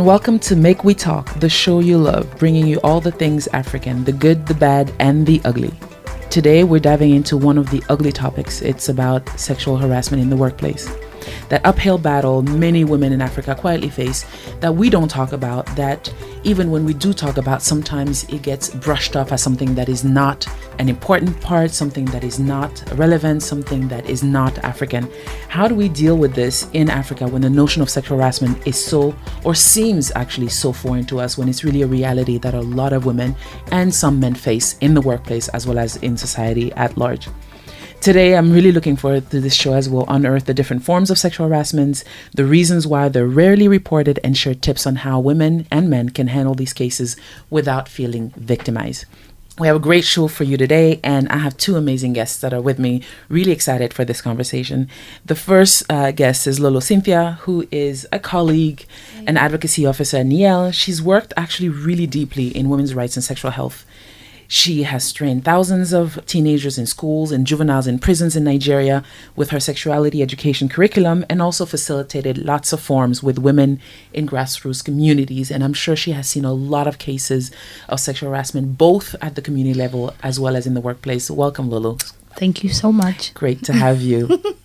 and welcome to Make We Talk, the show you love, bringing you all the things African the good, the bad, and the ugly. Today, we're diving into one of the ugly topics. It's about sexual harassment in the workplace that uphill battle many women in Africa quietly face that we don't talk about, that even when we do talk about, sometimes it gets brushed off as something that is not an important part, something that is not relevant, something that is not African. How do we deal with this in Africa when the notion of sexual harassment is so, or seems actually so foreign to us, when it's really a reality that a lot of women and some men face in the workplace as well as in society at large? Today, I'm really looking forward to this show as we'll unearth the different forms of sexual harassment, the reasons why they're rarely reported, and share tips on how women and men can handle these cases without feeling victimized. We have a great show for you today, and I have two amazing guests that are with me. Really excited for this conversation. The first uh, guest is Lolo Cynthia, who is a colleague, an advocacy officer at NIEL. She's worked actually really deeply in women's rights and sexual health she has trained thousands of teenagers in schools and juveniles in prisons in Nigeria with her sexuality education curriculum and also facilitated lots of forums with women in grassroots communities. And I'm sure she has seen a lot of cases of sexual harassment, both at the community level as well as in the workplace. Welcome, Lolo. Thank you so much. Great to have you.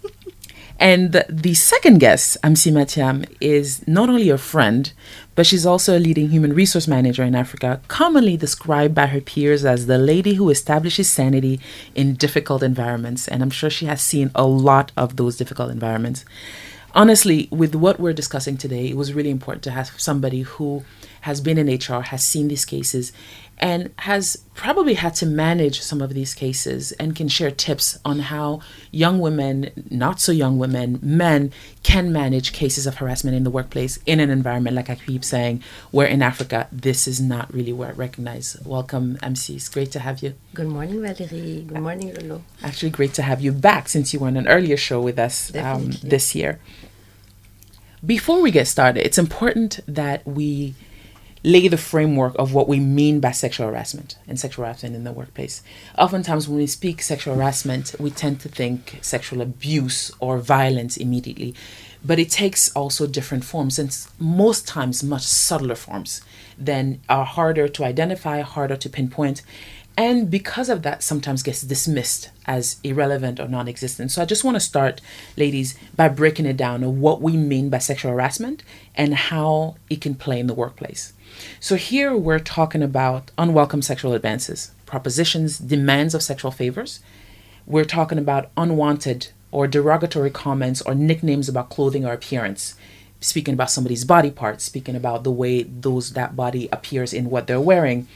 And the, the second guest, Amsi Matiam, is not only a friend, but she's also a leading human resource manager in Africa, commonly described by her peers as the lady who establishes sanity in difficult environments. And I'm sure she has seen a lot of those difficult environments. Honestly, with what we're discussing today, it was really important to have somebody who has been in HR, has seen these cases, and has probably had to manage some of these cases and can share tips on how young women, not so young women, men can manage cases of harassment in the workplace in an environment, like I keep saying, where in Africa this is not really recognized. Welcome, MC. It's great to have you. Good morning, Valerie. Good morning, Lolo. Actually, great to have you back since you were on an earlier show with us um, this year. Before we get started, it's important that we lay the framework of what we mean by sexual harassment and sexual harassment in the workplace. Oftentimes, when we speak sexual harassment, we tend to think sexual abuse or violence immediately, but it takes also different forms and most times much subtler forms than are harder to identify, harder to pinpoint, and because of that sometimes gets dismissed as irrelevant or non-existent. So i just want to start ladies by breaking it down of what we mean by sexual harassment and how it can play in the workplace so here we're talking about unwelcome sexual advances propositions demands of sexual favors we're talking about unwanted or derogatory comments or nicknames about clothing or appearance speaking about somebody's body parts speaking about the way those that body appears in what they're wearing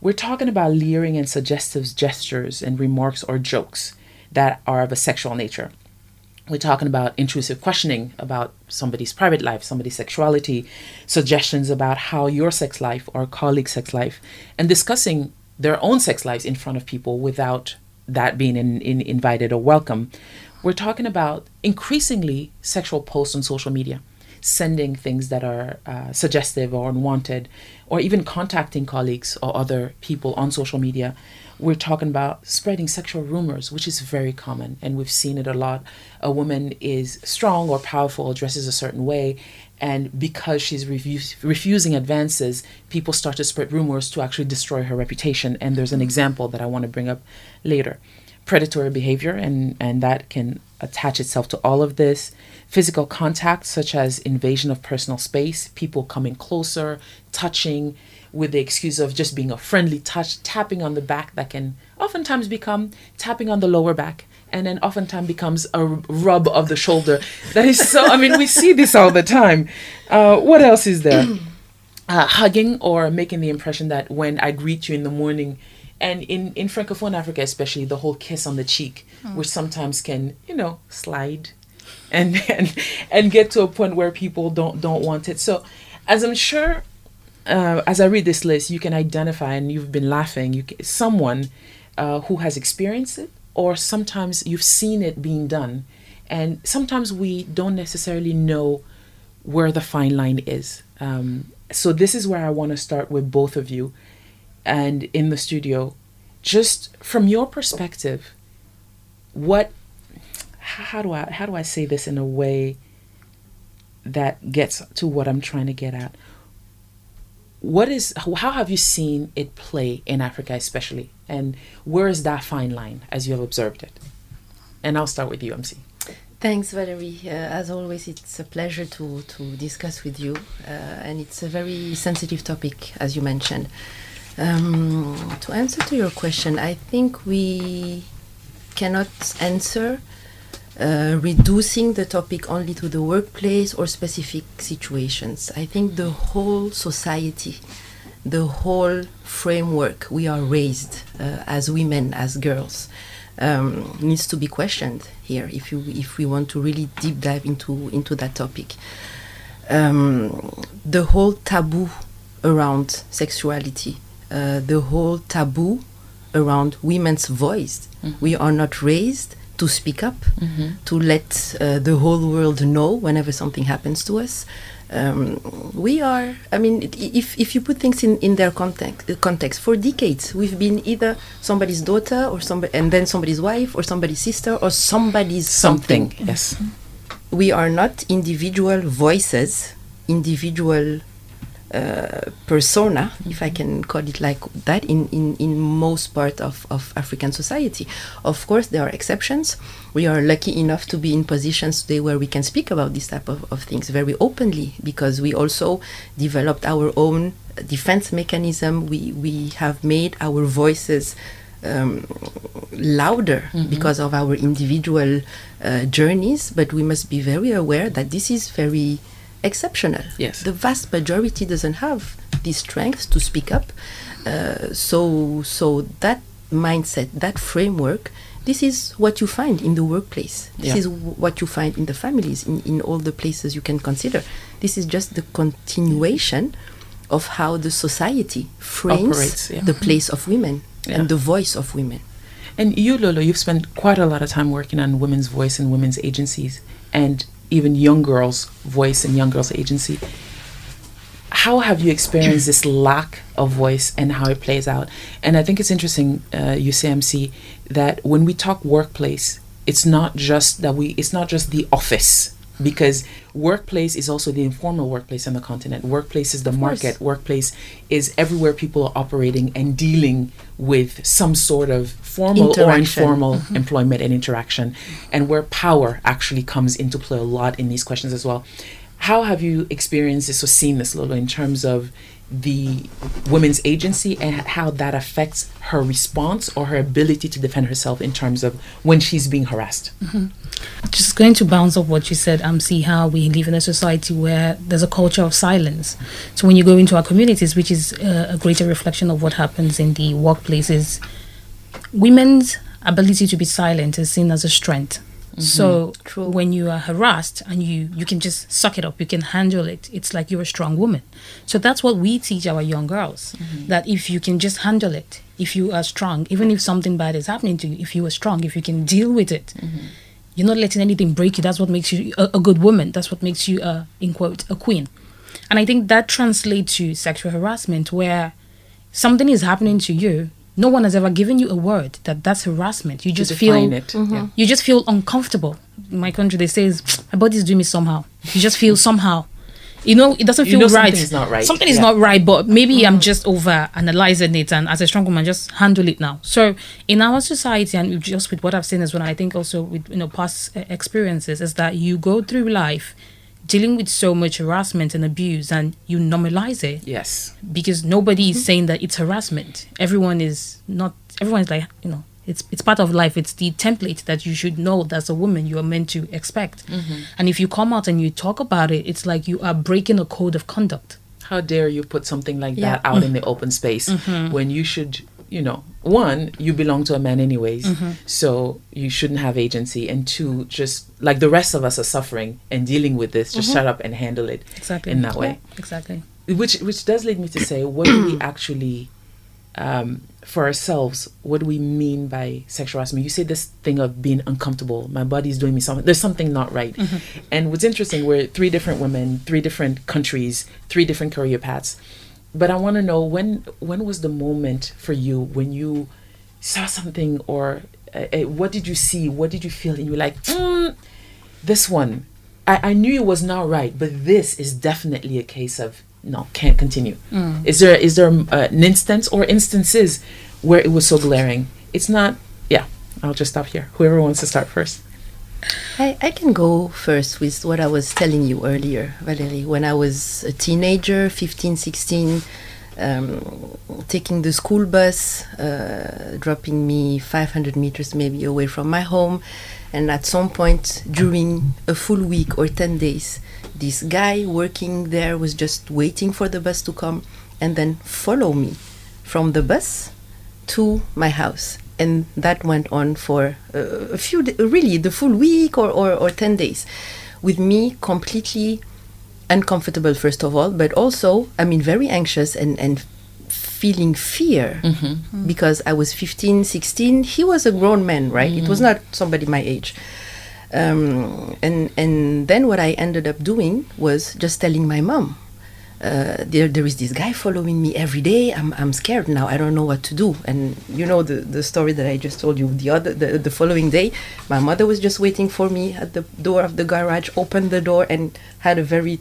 we're talking about leering and suggestive gestures and remarks or jokes that are of a sexual nature. We're talking about intrusive questioning about somebody's private life, somebody's sexuality, suggestions about how your sex life or colleague's sex life, and discussing their own sex lives in front of people without that being in, in invited or welcome. We're talking about increasingly sexual posts on social media sending things that are uh, suggestive or unwanted, or even contacting colleagues or other people on social media. We're talking about spreading sexual rumors, which is very common, and we've seen it a lot. A woman is strong or powerful, dresses a certain way, and because she's refu- refusing advances, people start to spread rumors to actually destroy her reputation. And there's an example that I want to bring up later predatory behavior, and, and that can attach itself to all of this. Physical contact, such as invasion of personal space, people coming closer, touching with the excuse of just being a friendly touch, tapping on the back that can oftentimes become tapping on the lower back and then oftentimes becomes a rub of the shoulder. That is so, I mean, we see this all the time. Uh, what else is there? Uh, hugging or making the impression that when I greet you in the morning, and in in francophone africa especially the whole kiss on the cheek mm. which sometimes can you know slide and and and get to a point where people don't don't want it so as i'm sure uh, as i read this list you can identify and you've been laughing you can, someone uh, who has experienced it or sometimes you've seen it being done. And sometimes we don't necessarily know where the fine line is. Um, so this is where i want to start with both of you and in the studio. Just from your perspective what how do i how do i say this in a way that gets to what i'm trying to get at what is how have you seen it play in Africa especially and where is that fine line as you have observed it and I'll start with you MC Thanks, Valerie. Uh, as always, it's a pleasure to, to discuss with you, uh, and it's a very sensitive topic, as you mentioned. Um, to answer to your question, I think we cannot answer uh, reducing the topic only to the workplace or specific situations. I think the whole society, the whole framework we are raised uh, as women, as girls, um, needs to be questioned here if you if we want to really deep dive into into that topic. Um, the whole taboo around sexuality, uh, the whole taboo around women's voice. Mm-hmm. We are not raised to speak up, mm-hmm. to let uh, the whole world know whenever something happens to us. Um, we are, I mean, if, if you put things in, in their context, context, for decades, we've been either somebody's daughter or somebody, and then somebody's wife or somebody's sister or somebody's something. something. Yes. We are not individual voices, individual uh, persona, if I can call it like that, in, in, in most part of, of African society. Of course, there are exceptions. We are lucky enough to be in positions today where we can speak about this type of, of things very openly because we also developed our own defense mechanism. We, we have made our voices um, louder mm-hmm. because of our individual uh, journeys, but we must be very aware that this is very exceptional. Yes. The vast majority doesn't have the strength to speak up. Uh, so, so that mindset, that framework, this is what you find in the workplace. This yeah. is w- what you find in the families, in, in all the places you can consider. This is just the continuation of how the society frames Operates, yeah. the place of women yeah. and the voice of women. And you, Lolo, you've spent quite a lot of time working on women's voice and women's agencies. And even young girls' voice and young girls' agency. How have you experienced this lack of voice and how it plays out? And I think it's interesting, uh, UCMC, that when we talk workplace, it's not just that we, it's not just the office because workplace is also the informal workplace on the continent. Workplace is the of market. Course. Workplace is everywhere people are operating and dealing with some sort of formal or informal mm-hmm. employment and interaction, and where power actually comes into play a lot in these questions as well. How have you experienced this or seen this, Lolo, in terms of the women's agency and how that affects her response or her ability to defend herself in terms of when she's being harassed. Mm-hmm. Just going to bounce off what you said, um, see how we live in a society where there's a culture of silence. So when you go into our communities, which is uh, a greater reflection of what happens in the workplaces, women's ability to be silent is seen as a strength. Mm-hmm. So True. when you are harassed and you you can just suck it up, you can handle it. It's like you're a strong woman. So that's what we teach our young girls. Mm-hmm. That if you can just handle it, if you are strong, even if something bad is happening to you, if you are strong, if you can deal with it, mm-hmm. you're not letting anything break you. That's what makes you a, a good woman. That's what makes you a in quote a queen. And I think that translates to sexual harassment where something is happening to you no one has ever given you a word that that's harassment. You just feel mm-hmm. yeah. you just feel uncomfortable. In my country, they say my body is doing me somehow. You just feel somehow. You know, it doesn't feel you know right. Something is not right. Something is yeah. not right, but maybe mm-hmm. I'm just over analyzing it, and as a strong woman, just handle it now. So, in our society, and just with what I've seen as well, I think also with you know past experiences, is that you go through life dealing with so much harassment and abuse and you normalize it. Yes. Because nobody is mm-hmm. saying that it's harassment. Everyone is not everyone's like, you know, it's it's part of life. It's the template that you should know as a woman you are meant to expect. Mm-hmm. And if you come out and you talk about it, it's like you are breaking a code of conduct. How dare you put something like yeah. that out in the open space mm-hmm. when you should you know, one, you belong to a man anyways, mm-hmm. so you shouldn't have agency. And two, just like the rest of us are suffering and dealing with this, just mm-hmm. shut up and handle it exactly in that way. Yeah, exactly. Which which does lead me to say, what do we actually, um, for ourselves, what do we mean by sexual harassment? You say this thing of being uncomfortable. My body's doing me something. There's something not right. Mm-hmm. And what's interesting, we're three different women, three different countries, three different career paths but I want to know when when was the moment for you when you saw something or uh, uh, what did you see? What did you feel? And you were like, mm, this one, I, I knew it was not right, but this is definitely a case of no, can't continue. Is there is there uh, an instance or instances where it was so glaring? It's not. Yeah, I'll just stop here. Whoever wants to start first. I, I can go first with what I was telling you earlier, Valerie. When I was a teenager, 15, 16, um, taking the school bus, uh, dropping me 500 meters maybe away from my home. And at some point during a full week or 10 days, this guy working there was just waiting for the bus to come and then follow me from the bus to my house and that went on for uh, a few, really the full week or, or, or 10 days, with me completely uncomfortable, first of all, but also, I mean, very anxious and, and feeling fear mm-hmm. because I was 15, 16. He was a grown man, right? Mm-hmm. It was not somebody my age. Um, and, and then what I ended up doing was just telling my mom uh, there there is this guy following me every day. I'm I'm scared now. I don't know what to do. And you know the the story that I just told you. The other the, the following day, my mother was just waiting for me at the door of the garage. Opened the door and had a very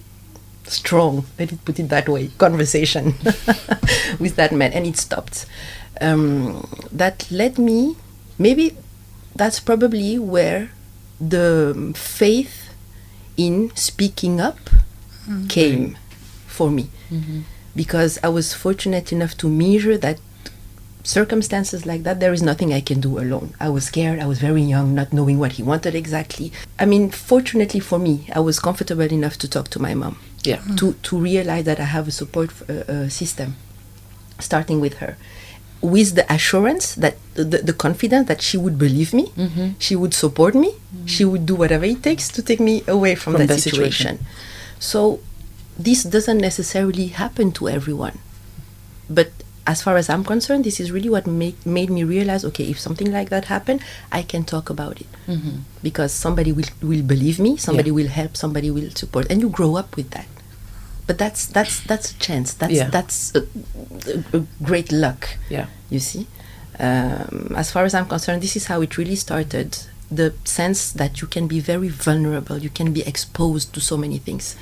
strong, let it put it that way, conversation with that man, and it stopped. Um, that led me. Maybe that's probably where the faith in speaking up mm-hmm. came for me mm-hmm. because I was fortunate enough to measure that circumstances like that there is nothing I can do alone. I was scared, I was very young, not knowing what he wanted exactly. I mean, fortunately for me, I was comfortable enough to talk to my mom. Yeah. Mm-hmm. To to realize that I have a support uh, uh, system starting with her with the assurance that the, the confidence that she would believe me, mm-hmm. she would support me, mm-hmm. she would do whatever it takes to take me away from, from that, that situation. situation. So this doesn't necessarily happen to everyone. But as far as I'm concerned, this is really what made, made me realize okay, if something like that happened, I can talk about it. Mm-hmm. Because somebody will, will believe me, somebody yeah. will help, somebody will support. And you grow up with that. But that's that's that's a chance. That's yeah. that's a, a, a, great luck. Yeah, you see. Um, as far as I'm concerned, this is how it really started. The sense that you can be very vulnerable, you can be exposed to so many things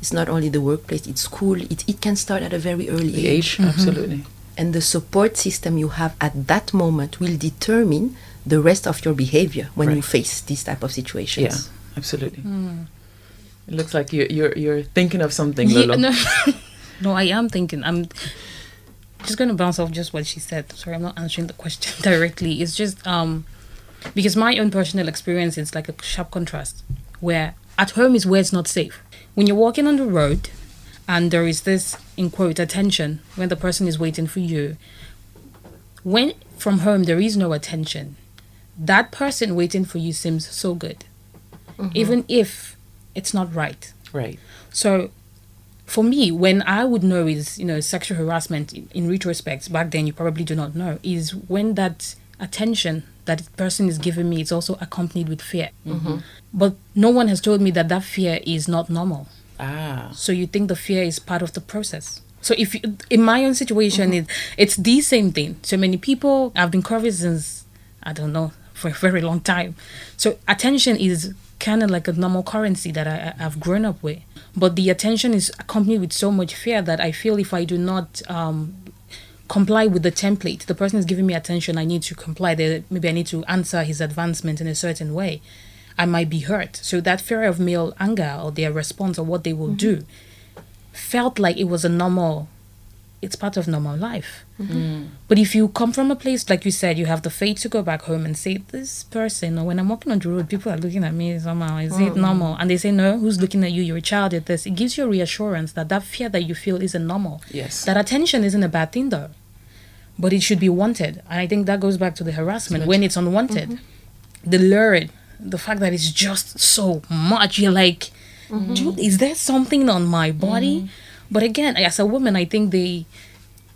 it's not only the workplace, it's school. It, it can start at a very early the age. age mm-hmm. Absolutely. And the support system you have at that moment will determine the rest of your behavior when right. you face these type of situations. Yeah, absolutely. Mm. It looks like you're, you're, you're thinking of something, Lolo. Yeah, no, no, I am thinking. I'm just going to bounce off just what she said. Sorry, I'm not answering the question directly. It's just um, because my own personal experience is like a sharp contrast where at home is where it's not safe when you're walking on the road and there is this in quote attention when the person is waiting for you when from home there is no attention that person waiting for you seems so good mm-hmm. even if it's not right right so for me when i would know is you know sexual harassment in, in retrospect back then you probably do not know is when that attention that person is giving me is also accompanied with fear. Mm-hmm. But no one has told me that that fear is not normal. Ah. So you think the fear is part of the process. So if you, in my own situation, mm-hmm. it, it's the same thing. So many people I've been curvy since I don't know for a very long time. So attention is kind of like a normal currency that I, have grown up with. But the attention is accompanied with so much fear that I feel if I do not um, comply with the template. The person is giving me attention. I need to comply. Maybe I need to answer his advancement in a certain way. I might be hurt. So that fear of male anger or their response or what they will mm-hmm. do felt like it was a normal. It's part of normal life. Mm-hmm. Mm. But if you come from a place like you said, you have the faith to go back home and say, "This person," or when I'm walking on the road, people are looking at me somehow. Is mm-hmm. it normal? And they say, "No." Who's looking at you? You're a child at this. It gives you a reassurance that that fear that you feel isn't normal. Yes. That attention isn't a bad thing, though but it should be wanted. And I think that goes back to the harassment when it's unwanted. Mm-hmm. The lurid, the fact that it's just so much. You're like, mm-hmm. is there something on my body? Mm-hmm. But again, as a woman, I think they,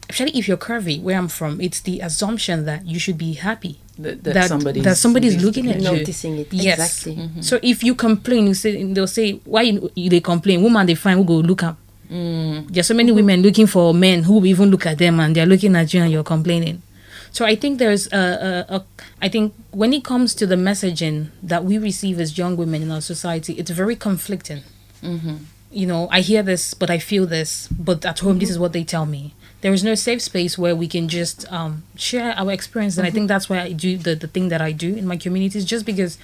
especially if you're curvy, where I'm from, it's the assumption that you should be happy. That, that, that somebody's, that somebody's looking at noticing you. Noticing it. Yes. Exactly. Mm-hmm. So if you complain, you say they'll say, "Why you, they complain? Woman, they find who go look up." Mm. are so many women looking for men who even look at them and they're looking at you and you're complaining. So I think there's a, a, a I think when it comes to the messaging that we receive as young women in our society, it's very conflicting. Mm-hmm. you know, I hear this, but I feel this, but at home, mm-hmm. this is what they tell me. There is no safe space where we can just um, share our experience. And mm-hmm. I think that's why I do the, the thing that I do in my communities, just because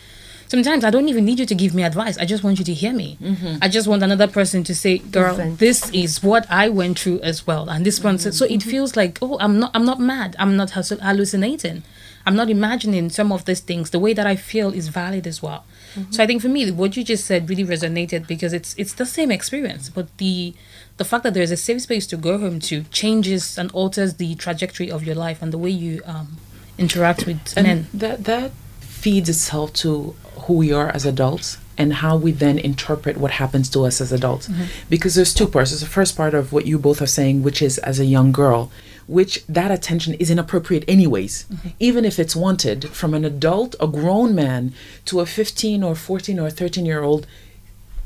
sometimes I don't even need you to give me advice. I just want you to hear me. Mm-hmm. I just want another person to say, "Girl, Different. this is what I went through as well." And this one, mm-hmm. so it feels like, "Oh, I'm not, I'm not mad. I'm not hallucinating. I'm not imagining some of these things. The way that I feel is valid as well." Mm-hmm. So I think for me, what you just said really resonated because it's it's the same experience, but the the fact that there's a safe space to go home to changes and alters the trajectory of your life and the way you um, interact with and men. That that feeds itself to who we are as adults and how we then interpret what happens to us as adults. Mm-hmm. Because there's two parts. There's the first part of what you both are saying, which is as a young girl, which that attention is inappropriate anyways mm-hmm. even if it's wanted from an adult a grown man to a 15 or 14 or 13 year old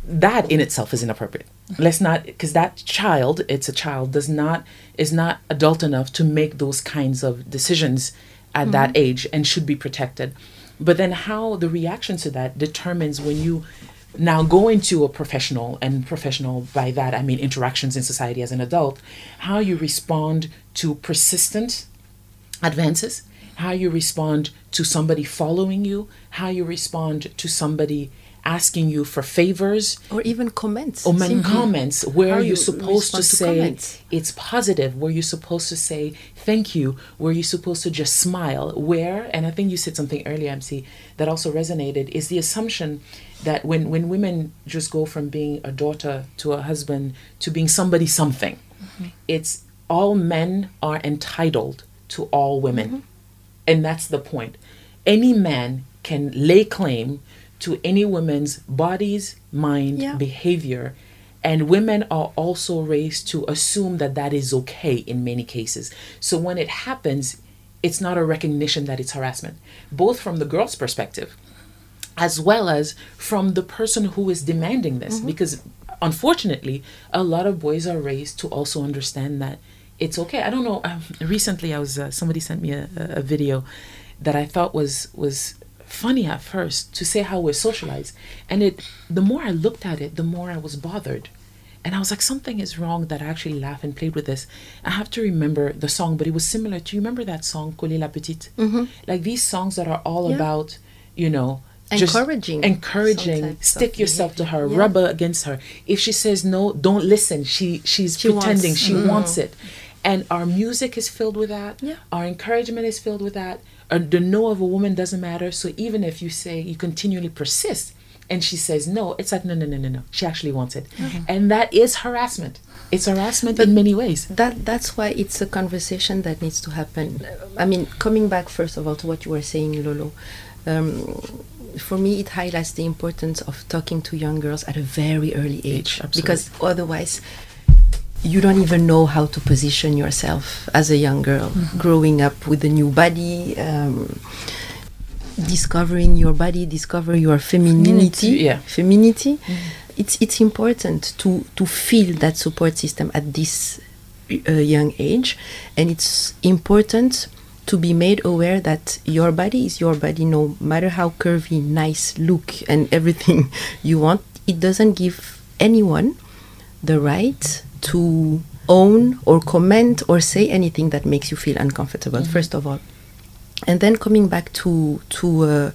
that in itself is inappropriate mm-hmm. let's not because that child it's a child does not is not adult enough to make those kinds of decisions at mm-hmm. that age and should be protected but then how the reaction to that determines when you now, go into a professional, and professional by that I mean interactions in society as an adult, how you respond to persistent advances, how you respond to somebody following you, how you respond to somebody asking you for favors or even comments. or mm-hmm. comments. Where you're supposed to say to it's positive? Where you're supposed to say thank you where you're supposed to just smile where and i think you said something earlier mc that also resonated is the assumption that when when women just go from being a daughter to a husband to being somebody something mm-hmm. it's all men are entitled to all women mm-hmm. and that's the point any man can lay claim to any woman's bodies, mind, yeah. behavior. And women are also raised to assume that that is okay in many cases. So when it happens, it's not a recognition that it's harassment, both from the girl's perspective as well as from the person who is demanding this. Mm-hmm. Because unfortunately, a lot of boys are raised to also understand that it's okay. I don't know. Um, recently, I was uh, somebody sent me a, a video that I thought was was funny at first to say how we're socialized. And it the more I looked at it, the more I was bothered. And I was like, something is wrong that I actually laugh and played with this. I have to remember the song, but it was similar to you remember that song, Coller la Petite? Mm-hmm. Like these songs that are all yeah. about, you know, encouraging encouraging stick yourself to her yeah. rub against her if she says no don't listen she she's she pretending wants, she mm. wants it and our music is filled with that yeah. our encouragement is filled with that the no of a woman doesn't matter. So even if you say you continually persist and she says no, it's like no, no, no, no, no. She actually wants it, mm-hmm. and that is harassment. It's harassment but in many ways. That that's why it's a conversation that needs to happen. I mean, coming back first of all to what you were saying, Lolo. Um, for me, it highlights the importance of talking to young girls at a very early age, age because otherwise you don't even know how to position yourself as a young girl. Mm-hmm. growing up with a new body um, discovering your body discover your femininity. Yeah. Femininity. Mm-hmm. it's it's important to to feel that support system at this uh, young age. And it's important to be made aware that your body is your body no matter how curvy nice look and everything you want. It doesn't give anyone the right to own or comment or say anything that makes you feel uncomfortable mm-hmm. first of all and then coming back to to uh,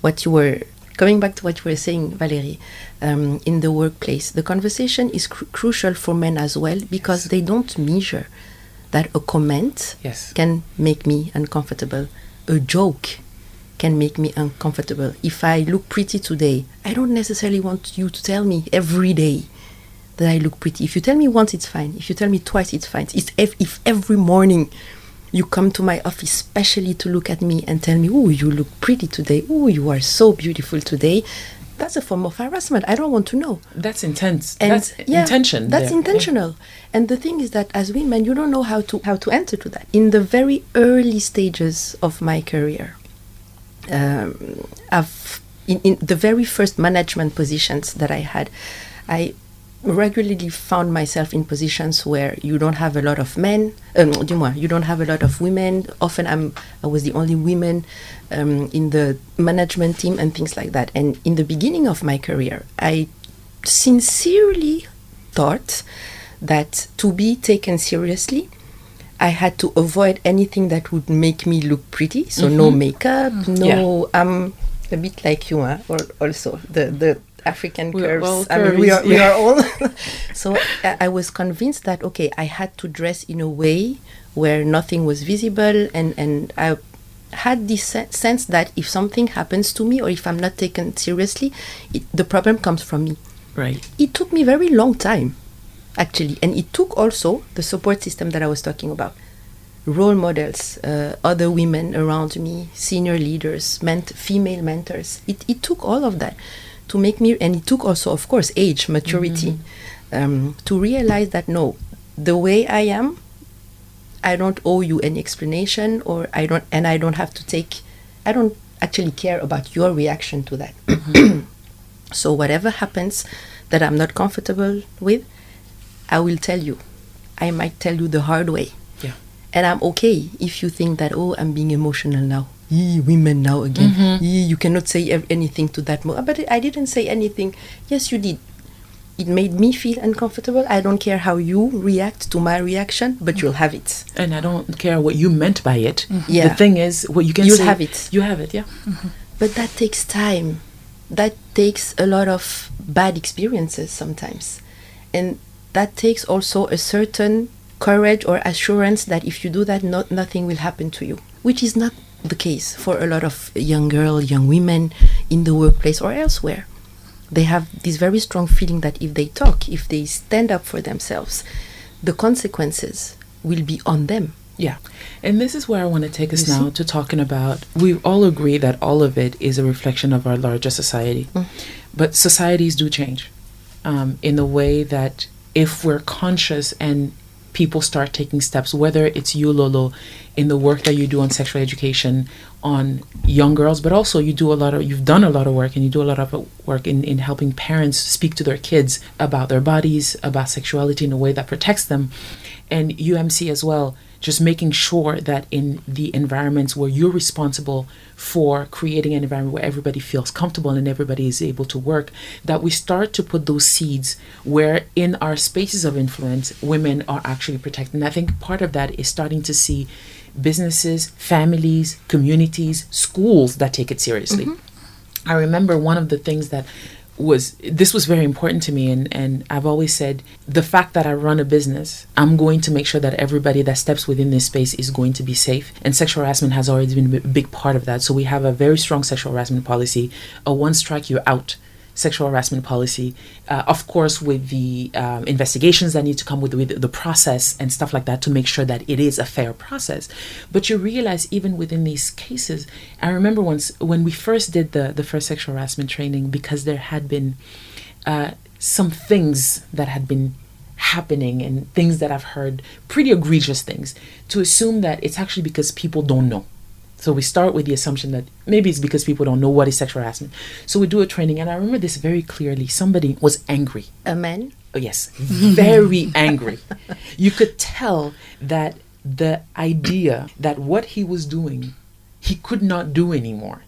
what you were coming back to what you were saying valerie um, in the workplace the conversation is cr- crucial for men as well because they don't measure that a comment yes. can make me uncomfortable a joke can make me uncomfortable if i look pretty today i don't necessarily want you to tell me every day that I look pretty. If you tell me once, it's fine. If you tell me twice, it's fine. It's if, if every morning you come to my office specially to look at me and tell me, "Oh, you look pretty today. Oh, you are so beautiful today." That's a form of harassment. I don't want to know. That's intense. And that's yeah, intention. That's intentional. Yeah. And the thing is that as women, you don't know how to how to answer to that. In the very early stages of my career, um, I've in, in the very first management positions that I had, I regularly found myself in positions where you don't have a lot of men, um, you don't have a lot of women. Often I'm, I was the only woman um, in the management team and things like that. And in the beginning of my career, I sincerely thought that to be taken seriously, I had to avoid anything that would make me look pretty. So no makeup, no. I'm a bit like you, huh? or also the the African We're curves. I mean, we are we are all. so I, I was convinced that okay, I had to dress in a way where nothing was visible, and and I had this sense that if something happens to me or if I'm not taken seriously, it, the problem comes from me. Right. It took me very long time, actually, and it took also the support system that I was talking about. Role models, uh, other women around me, senior leaders, ment- female mentors. It, it took all of that to make me, and it took also, of course, age, maturity, um, to realize that no, the way I am, I don't owe you any explanation, or I don't, and I don't have to take, I don't actually care about your reaction to that. So whatever happens that I'm not comfortable with, I will tell you. I might tell you the hard way. Yeah. And I'm okay if you think that, oh, I'm being emotional now. Women now again. Mm-hmm. Yee, you cannot say anything to that. Mo- but I didn't say anything. Yes, you did. It made me feel uncomfortable. I don't care how you react to my reaction, but you'll have it. And I don't care what you meant by it. Mm-hmm. Yeah. The thing is, what you can You'll say, have it. You have it, yeah. Mm-hmm. But that takes time. That takes a lot of bad experiences sometimes. And that takes also a certain courage or assurance that if you do that, not, nothing will happen to you, which is not the case for a lot of young girls, young women in the workplace or elsewhere. They have this very strong feeling that if they talk, if they stand up for themselves, the consequences will be on them. Yeah. And this is where I want to take us You now to talking about we all agree that all of it is a reflection of our larger society. But societies do change um, in the way that if we're conscious and people start taking steps, whether it's you, Lolo, in the work that you do on sexual education on young girls, but also you do a lot of, you've done a lot of work and you do a lot of work in, in helping parents speak to their kids about their bodies, about sexuality in a way that protects them. And UMC as well, just making sure that in the environments where you're responsible for creating an environment where everybody feels comfortable and everybody is able to work, that we start to put those seeds where in our spaces of influence, women are actually protected. And I think part of that is starting to see businesses, families, communities, schools that take it seriously. Mm-hmm. I remember one of the things that was this was very important to me and and I've always said the fact that I run a business I'm going to make sure that everybody that steps within this space is going to be safe and sexual harassment has already been a big part of that. So we have a very strong sexual harassment policy. A one strike you're out sexual harassment policy, uh, of course, with the um, investigations that need to come with, with the process and stuff like that to make sure that it is a fair process. But you realize even within these cases, I remember once when we first did the the first sexual harassment training because there had been uh, some things that had been happening and things that I've heard pretty egregious things to assume that it's actually because people don't know. So we start with the assumption that maybe it's because people don't know what is sexual harassment. So we do a training, and I remember this very clearly. Somebody was angry. A man? Oh, yes, very angry. You could tell that the idea that what he was doing, he could not do anymore,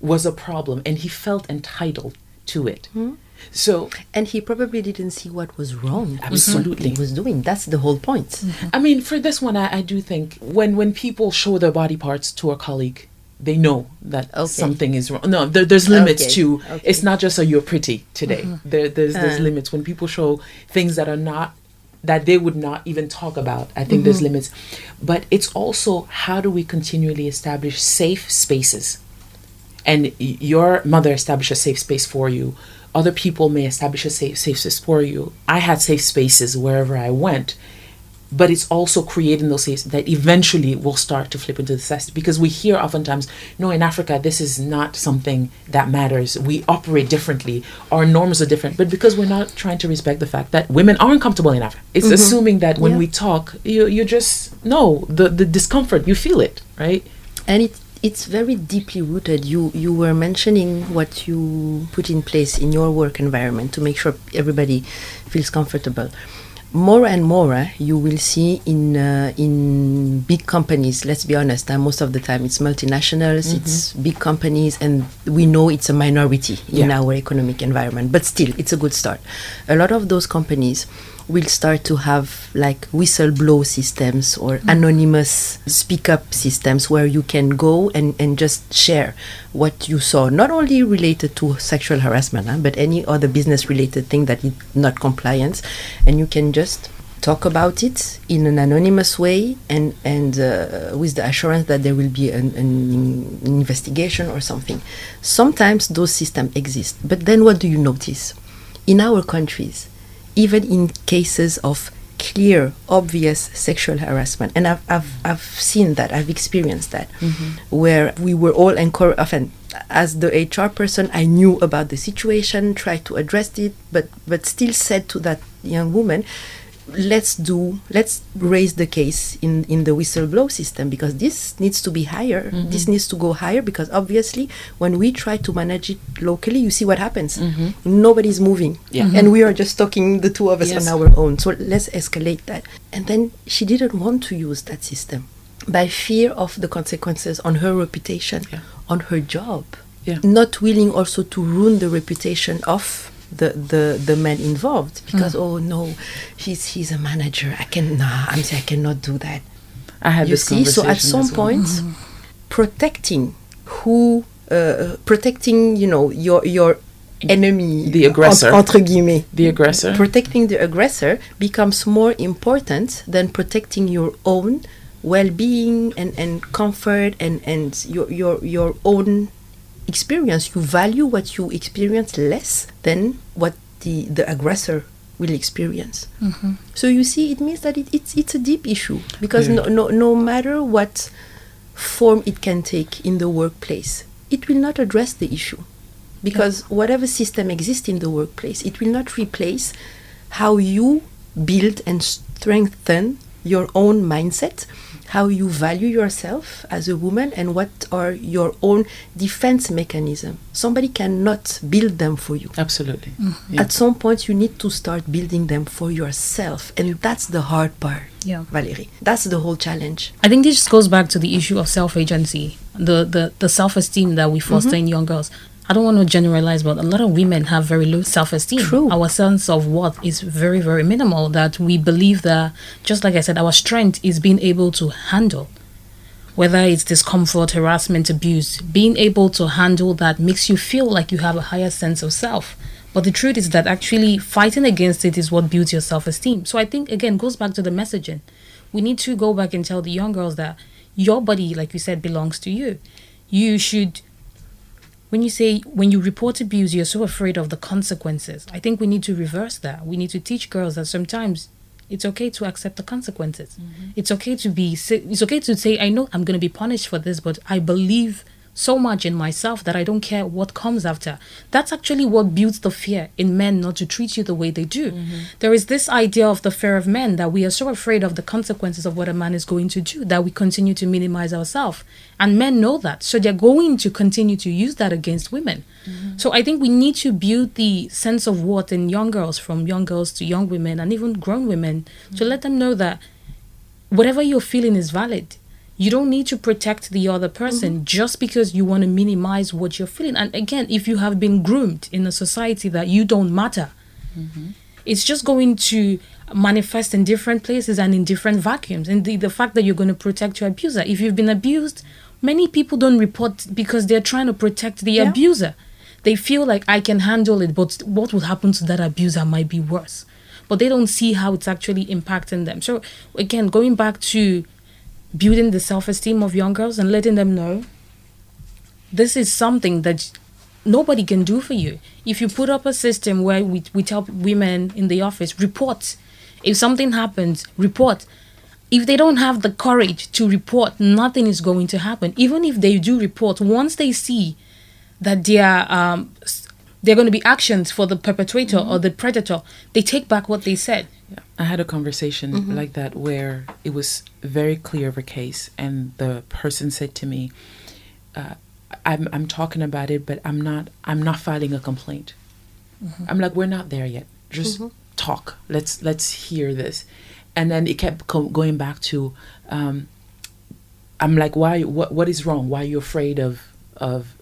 was a problem, and he felt entitled to it. Hmm? So And he probably didn't see what was wrong. Absolutely. What he was doing. That's the whole point. I mean, for this one, I, I do think when when people show their body parts to a colleague, they know that Okay. something is wrong. No, there, there's limits Okay, to. okay. It's not just a you're pretty today. There, there's there's Uh. limits when people show things that are not that they would not even talk about. I think there's limits, but it's also how do we continually establish safe spaces and y- your mother established a safe space for you other people may establish a safe, safe space for you. I had safe spaces wherever i went but it's also creating those spaces that eventually will start to flip into the necessity because we hear oftentimes no in africa this is not something that matters. We operate differently. Our norms are different. But because we're not trying to respect the fact that women aren't comfortable in africa. It's mm-hmm. assuming that when Yeah. we talk you you just know the the discomfort you feel it right? And it it's very deeply rooted. You you were mentioning what you put in place in your work environment to make sure everybody feels comfortable. more and more eh, you will see in uh, in big companies let's be honest uh, most of the time it's multinationals mm-hmm. it's big companies and we know it's a minority in yeah. our economic environment but still it's a good start a lot of those companies will start to have like whistleblow systems or mm. anonymous speak up systems where you can go and, and just share what you saw, not only related to sexual harassment, huh, but any other business related thing that is not compliance. And you can just talk about it in an anonymous way and, and uh, with the assurance that there will be an, an investigation or something. Sometimes those systems exist, but then what do you notice? In our countries, even in cases of clear, obvious sexual harassment. And I've, I've, I've seen that, I've experienced that, mm-hmm. where we were all encouraged, often as the HR person, I knew about the situation, tried to address it, but, but still said to that young woman, let's do let's raise the case in in the whistleblow system because this needs to be higher mm-hmm. this needs to go higher because obviously when we try to manage it locally you see what happens mm-hmm. nobody's moving yeah. mm-hmm. and we are just talking the two of us yes. on our own so let's escalate that and then she didn't want to use that system by fear of the consequences on her reputation yeah. on her job yeah. not willing also to ruin the reputation of the the the men involved because mm. oh no he's he's a manager i can nah i'm i cannot do that i had you see so at some well. point mm. protecting who uh, protecting you know your your enemy the aggressor entre guillemets the aggressor protecting the aggressor becomes more important than protecting your own well-being and and comfort and and your your your own experience, you value what you experience less than what the, the aggressor will experience. Mm-hmm. So you see, it means that it, it's it's a deep issue because yeah. no, no no matter what form it can take in the workplace, it will not address the issue because yeah. whatever system exists in the workplace, it will not replace how you build and strengthen your own mindset how you value yourself as a woman and what are your own defense mechanism. Somebody cannot build them for you. Absolutely. Mm-hmm. yeah. at some point you need to start building them for yourself and that's the hard part yeah. Valerie that's the whole challenge. I think this goes back to the issue of self-agency the the, the self-esteem that we foster mm-hmm. in young girls I don't want to generalize, but a lot of women have very low self esteem. True. Our sense of worth is very, very minimal. That we believe that, just like I said, our strength is being able to handle, whether it's discomfort, harassment, abuse, being able to handle that makes you feel like you have a higher sense of self. But the truth is that actually fighting against it is what builds your self esteem. So I think, again, goes back to the messaging. We need to go back and tell the young girls that your body, like you said, belongs to you. You should when you say when you report abuse you're so afraid of the consequences. I think we need to reverse that. We need to teach girls that sometimes it's okay to accept the consequences. Mm-hmm. it's okay to be it's okay to say i know i'm going to be punished for this but i believe so much in myself that I don't care what comes after. That's actually what builds the fear in men not to treat you the way they do. Mm-hmm. There is this idea of the fear of men that we are so afraid of the consequences of what a man is going to do that we continue to minimize ourselves. And men know that. So they're going to continue to use that against women. Mm-hmm. So I think we need to build the sense of what in young girls, from young girls to young women and even grown women, mm-hmm. to let them know that whatever you're feeling is valid you don't need to protect the other person mm-hmm. just because you want to minimize what you're feeling. And again, if you have been groomed in a society that you don't matter, mm-hmm. it's just going to manifest in different places and in different vacuums. And the, the fact that you're going to protect your abuser, if you've been abused, many people don't report because they're trying to protect the yeah. abuser. They feel like I can handle it, but what would happen to that abuser might be worse. But they don't see how it's actually impacting them. So, again, going back to building the self esteem of young girls and letting them know this is something that nobody can do for you. If you put up a system where we, we tell women in the office, report. If something happens, report. If they don't have the courage to report, nothing is going to happen. Even if they do report, once they see that there um, there are going to be actions for the perpetrator mm-hmm. or the predator, they take back what they said. Yeah. I had a conversation mm-hmm. like that where it was very clear of a case, and the person said to me, uh, "I'm I'm talking about it, but I'm not I'm not filing a complaint." Mm-hmm. I'm like, "We're not there yet. Just." Mm-hmm. talk. Let's let's hear this." And then it kept co- going back to, um, I'm like, "Why? What? What is wrong? Why are you afraid of of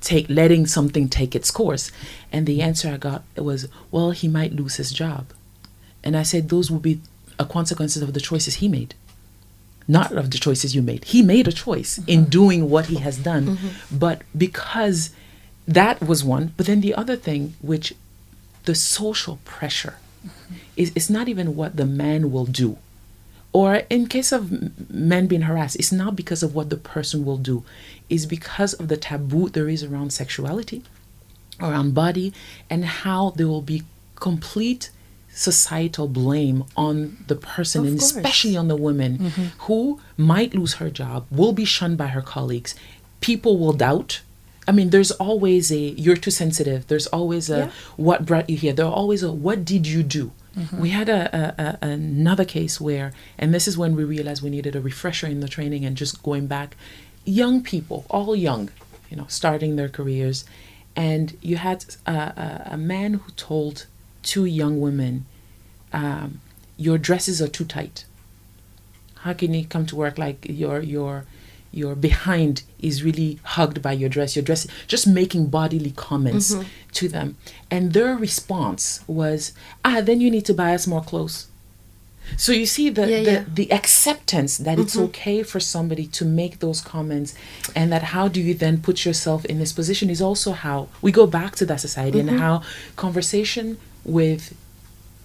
take letting something take its course?" And the answer I got was, "Well, he might lose his job." And I said, "Those will be a consequences of the choices he made." not of the choices you made. He made a choice mm-hmm. in doing what he has done. Mm-hmm. But because that was one, but then the other thing, which the social pressure mm-hmm. is, it's not even what the man will do. Or in case of men being harassed, it's not because of what the person will do, it's because of the taboo there is around sexuality, around body, and how there will be complete societal blame on the person of and course. especially on the woman mm-hmm. who might lose her job, will be shunned by her colleagues. People will doubt. I mean, there's always a you're too sensitive. There's always a yeah. what brought you here. There's always a what did you do? Mm-hmm. We had a, a, a, another case where, and this is when we realized we needed a refresher in the training and just going back. Young people, all young, you know, starting their careers, and you had a, a, a man who told two young women, um, your dresses are too tight. How can you come to work like your your your behind is really hugged by your dress? Your dress just making bodily comments mm-hmm. to them, and their response was, "Ah, then you need to buy us more clothes." So you see the yeah, the, yeah. the, acceptance that mm-hmm. it's okay for somebody to make those comments and that how do you then put yourself in this position is also how we go back to that society mm-hmm. and how conversation with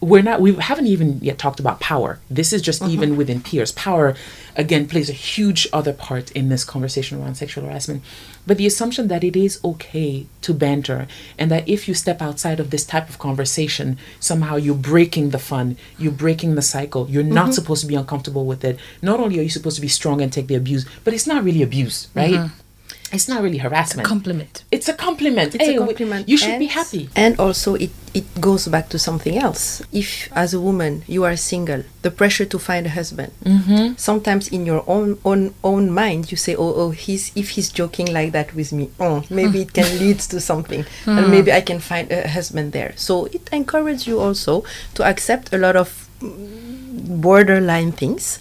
we're not we haven't even yet talked about power. This is just mm-hmm. even within peers. Power again plays a huge other part in this conversation around sexual harassment. But the assumption that it is okay to banter and that if you step outside of this type of conversation somehow you're breaking the fun you're breaking the cycle you're not mm-hmm. supposed to be uncomfortable with it. Not only are you supposed to be strong and take the abuse but it's not really abuse right? Mm-hmm it's not really harassment. A compliment. It's a compliment. It's hey, a compliment. You should and, be happy. And also, it, it goes back to something else. If, as a woman, you are single, the pressure to find a husband. Mm-hmm. Sometimes in your own own own mind, you say, "Oh, oh, he's if he's joking like that with me, oh, maybe it can lead to something, and hmm. maybe I can find a husband there." So it encourages you also to accept a lot of borderline things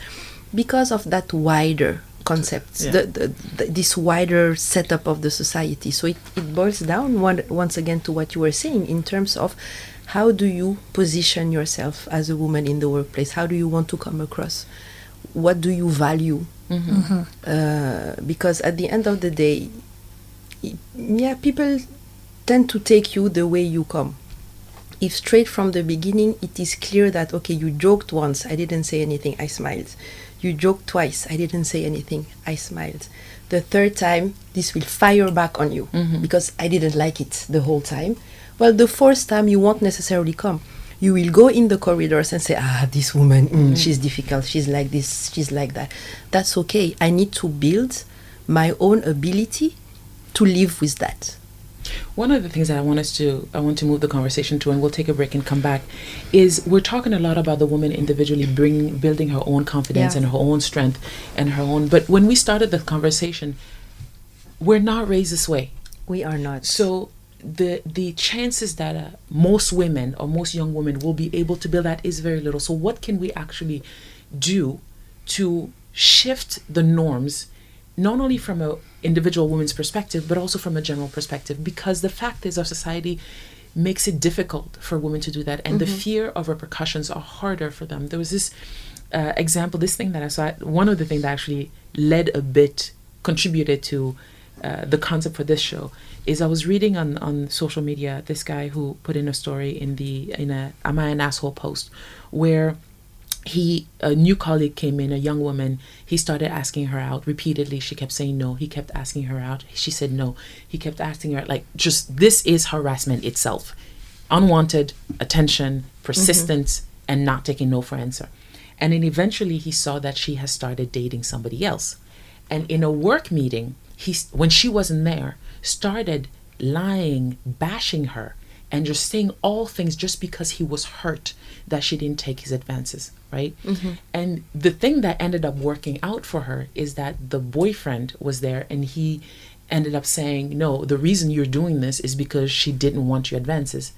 because of that wider concepts, yeah. the, the, the, this wider setup of the society. So it, it boils down one, once again to what you were saying in terms of how do you position yourself as a woman in the workplace? How do you want to come across? What do you value? Mm-hmm. Mm-hmm. Uh, because at the end of the day, yeah, people tend to take you the way you come. If straight from the beginning it is clear that okay, you joked once, I didn't say anything, I smiled you joke twice. I didn't say anything. I smiled. The third time, this will fire back on you mm-hmm. because I didn't like it the whole time. Well, the fourth time, you won't necessarily come. You will go in the corridors and say, ah, this woman, mm, mm-hmm. she's difficult. She's like this, she's like that. That's okay. I need to build my own ability to live with that. One of the things that I want us to, I want to move the conversation to, and we'll take a break and come back, is we're talking a lot about the woman individually bringing, building her own confidence yeah. and her own strength and her own. But when we started the conversation, we're not raised this way. We are not. So the the chances that uh, most women or most young women will be able to build that is very little. So what can we actually do to shift the norms not only from a individual woman's perspective, but also from a general perspective, because the fact is our society makes it difficult for women to do that, and mm-hmm. the fear of repercussions are harder for them. There was this uh, example, this thing that I saw. One of the things that actually led a bit, contributed to uh, the concept for this show, is I was reading on on social media this guy who put in a story in the in a "Am I an asshole?" post where he a new colleague came in a young woman. He started asking her out repeatedly. She kept saying no. He kept asking her out. She said no. He kept asking her like just this is harassment itself. Unwanted attention persistence mm-hmm. and not taking no for answer. And then eventually he saw that she has started dating somebody else. And in a work meeting he when she wasn't there started lying bashing her and just saying all things just because he was hurt that she didn't take his advances, right? Mm-hmm. And the thing that ended up working out for her is that the boyfriend was there and he ended up saying, No, the reason you're doing this is because she didn't want your advances.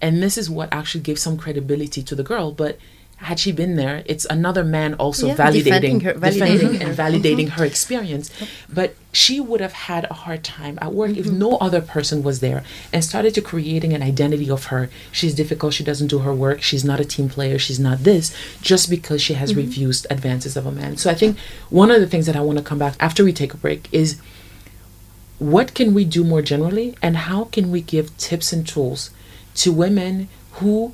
And this is what actually gave some credibility to the girl. But had she been there, it's another man also yeah, validating, her, validating and validating her experience. But she would have had a hard time at work mm-hmm. if no other person was there and started to creating an identity of her. She's difficult. She doesn't do her work. She's not a team player. She's not this just because she has mm-hmm. refused advances of a man. So I think one of the things that I want to come back after we take a break is what can we do more generally and how can we give tips and tools to women who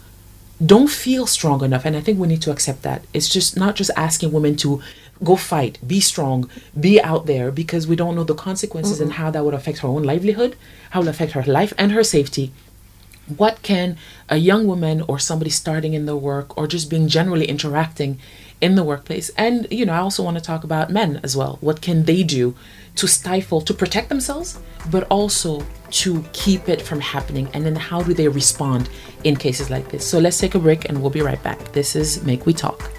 don't feel strong enough and i think we need to accept that. It's just not just asking women to go fight be strong be out there because we don't know the consequences mm and how that would affect her own livelihood how it will affect her life and her safety. What can a young woman or somebody starting in the work or just being generally interacting in the workplace? And you know i also want to talk about men as well. What can they do to stifle to protect themselves but also to keep it from happening. And then how do they respond in cases like this? So let's take a break and we'll be right back. This is make we talk.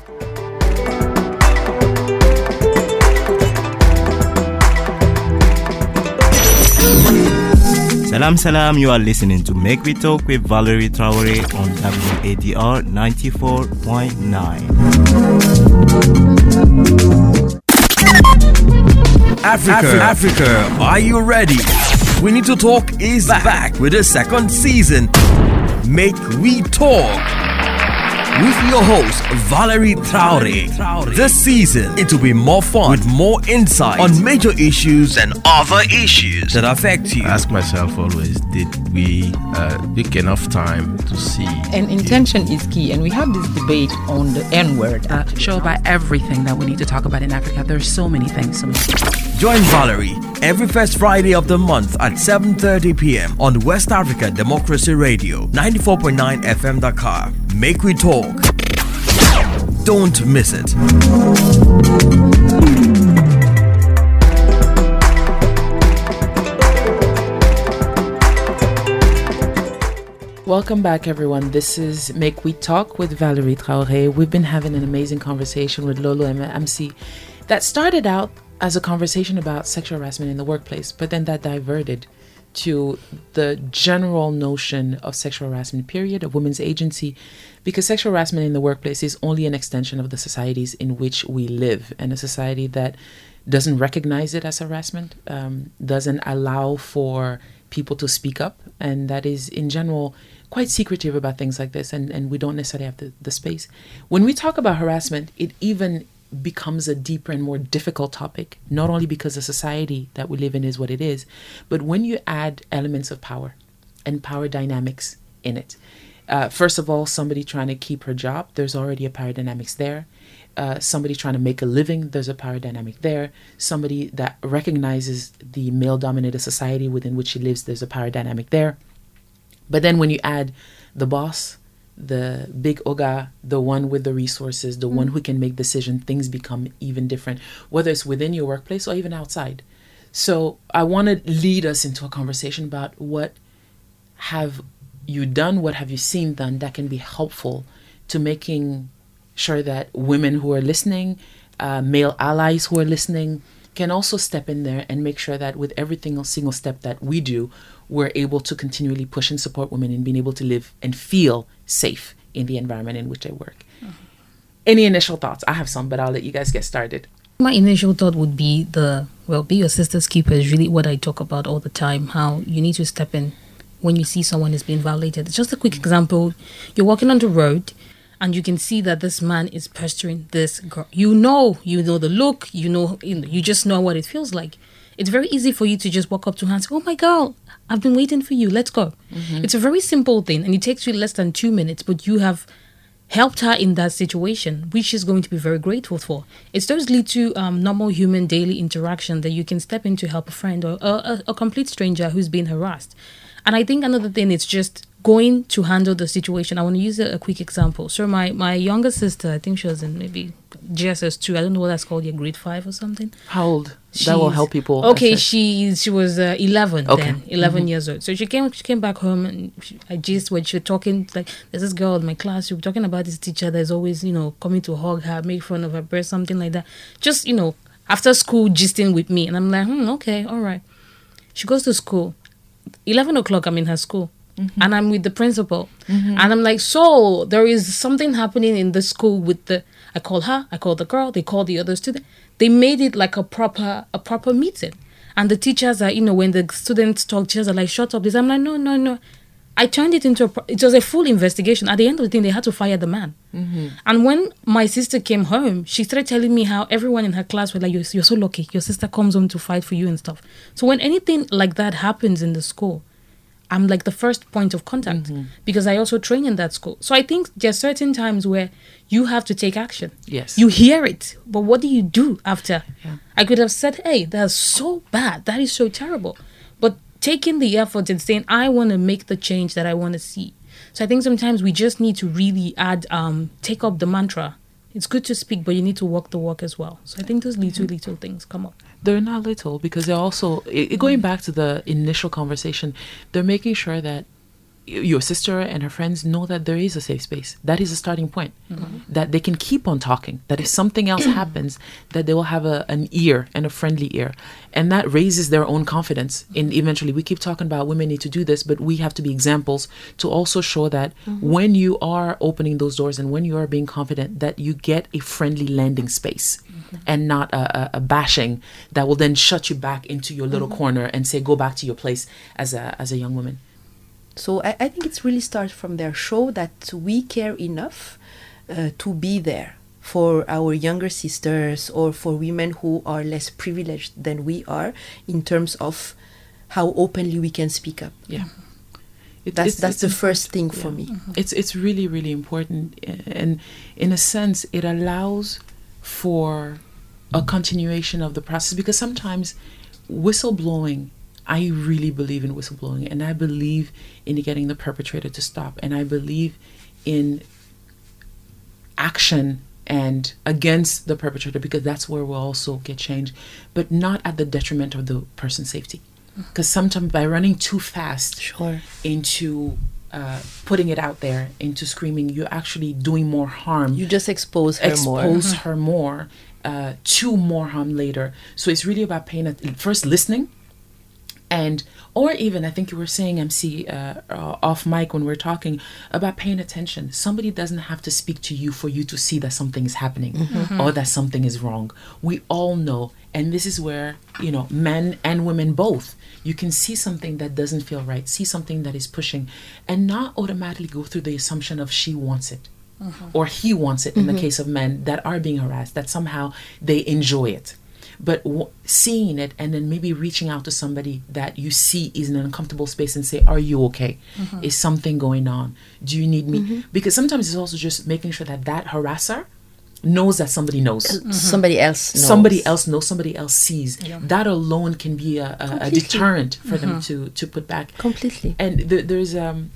Salam salam, you are listening to Make We Talk with Valerie Traore on WADR 94.9. Africa, Africa, are you ready? We Need to Talk is back, back with a second season. Make We Talk with your host Valerie Traore. This season, it will be more fun with more insight on major issues and other issues that affect you. I ask myself always, did we uh, take enough time to see? And intention is key, and we have this debate on the N word. Uh, show about everything that we need to talk about in Africa. There's so many things. So many Join Valerie every first Friday of the month at 7:30 p.m. on West Africa Democracy Radio, 94.9 FM Dakar. Make we talk. Don't miss it. Welcome back, everyone. This is Make We Talk with Valerie Traore. We've been having an amazing conversation with Lolo MC that started out as a conversation about sexual harassment in the workplace, but then that diverted to the general notion of sexual harassment period of women's agency because sexual harassment in the workplace is only an extension of the societies in which we live and a society that doesn't recognize it as harassment um, doesn't allow for people to speak up and that is in general quite secretive about things like this and, and we don't necessarily have the, the space. When we talk about harassment it even becomes a deeper and more difficult topic, not only because the society that we live in is what it is, but when you add elements of power and power dynamics in it. Uh, first of all, somebody trying to keep her job, there's already a power dynamics there. Uh, somebody trying to make a living, there's a power dynamic there. Somebody that recognizes the male dominated society within which she lives, there's a power dynamic there. But then when you add the boss, the big oga, the one with the resources, the mm. one who can make decisions, things become even different, whether it's within your workplace or even outside. So I want to lead us into a conversation about what have you done, what have you seen done that can be helpful to making sure that women who are listening, uh, male allies who are listening, can also step in there and make sure that with every single step that we do, we're able to continually push and support women in being able to live and feel safe in the environment in which they work. Mm-hmm. Any initial thoughts? I have some, but I'll let you guys get started. My initial thought would be the well, be your sister's keeper is really what I talk about all the time. How you need to step in when you see someone is being violated. Just a quick example: you're walking on the road, and you can see that this man is pestering this girl. You know, you know the look. You know, you just know what it feels like. It's very easy for you to just walk up to her and say, "Oh my girl, I've been waiting for you. Let's go. Mm-hmm. It's a very simple thing and it takes you less than two minutes, but you have helped her in that situation, which she's going to be very grateful for. It's those little um, normal human daily interaction that you can step in to help a friend or a, a, a complete stranger who's been harassed. And I think another thing is just going to handle the situation. I want to use a, a, quick example. So my my younger sister, I think she was in maybe JSS two. I don't know what that's called, yeah, grade five or something. How old? She's, that will help people. Okay, she she was uh, eleven okay. then, 11 mm-hmm. years old. So she came she came back home and she, I just when she was talking like there's this girl in my class. We were talking about this teacher that's always you know coming to hug her, make fun of her breast, something like that. Just you know after school, gisting with me, and I'm like, hmm, okay, all right. She goes to school. Eleven o'clock, I'm in her school Mm-hmm. And I'm with the principal. Mm-hmm. And I'm like, so there is something happening in the school with the I call her, I call the girl, they call the other student. They made it like a proper a proper meeting. And the teachers are, you know, when the students talk, teachers are like, shut up. This I'm like, no, no, no. I turned it into a. It was a full investigation. At the end of the thing, they had to fire the man. Mm-hmm. And when my sister came home, she started telling me how everyone in her class were like, you're, "You're so lucky. Your sister comes home to fight for you and stuff." So when anything like that happens in the school, I'm like the first point of contact mm-hmm. because I also train in that school. So I think there's certain times where you have to take action. Yes. You hear it, but what do you do after? Yeah. I could have said, "Hey, that's so bad. That is so terrible." But taking the effort and saying, "I want to make the change that I want to see." So I think sometimes we just need to really add um take up the mantra. It's good to speak, but you need to walk the walk as well. So I think those little mm-hmm. little things come up they're not little because they're also it, going back to the initial conversation they're making sure that your sister and her friends know that there is a safe space. That is a starting point. Mm-hmm. That they can keep on talking. That if something else happens, that they will have a, an ear and a friendly ear, and that raises their own confidence. And eventually, we keep talking about women need to do this, but we have to be examples to also show that mm-hmm. when you are opening those doors and when you are being confident, that you get a friendly landing space, mm-hmm. and not a, a, a, bashing that will then shut you back into your little mm-hmm. corner and say go back to your place as a as a young woman. So I, I think it's really starts from their show that we care enough uh, to be there for our younger sisters or for women who are less privileged than we are in terms of how openly we can speak up. Yeah. It, that's that's the first thing for yeah. me. Mm-hmm. It's it's really really important, and in a sense, it allows for a continuation of the process because sometimes whistleblowing I really believe in whistleblowing and I believe in getting the perpetrator to stop and I believe in action and against the perpetrator because that's where we'll also get change, but not at the detriment of the person's safety. Because sometimes by running too fast sure. into uh, putting it out there, into screaming, you're actually doing more harm. You just expose her expose more. Expose her more uh, to more harm later. So it's really about paying at first listening and or even i think you were saying mc uh, uh, off mic when we are talking about paying attention somebody doesn't have to speak to you for you to see that something is happening mm-hmm. or that something is wrong we all know and this is where you know men and women both you can see something that doesn't feel right see something that is pushing and not automatically go through the assumption of she wants it mm-hmm. or he wants it in mm-hmm. the case of men that are being harassed that somehow they enjoy it but w- seeing it and then maybe reaching out to somebody that you see is in an uncomfortable space and say are you okay mm-hmm. is something going on do you need me mm-hmm. because sometimes it's also just making sure that that harasser knows that somebody knows mm-hmm. somebody else knows. somebody else knows somebody else sees yeah. that alone can be a, a, a deterrent for them mm-hmm. to to put back completely and th- there's um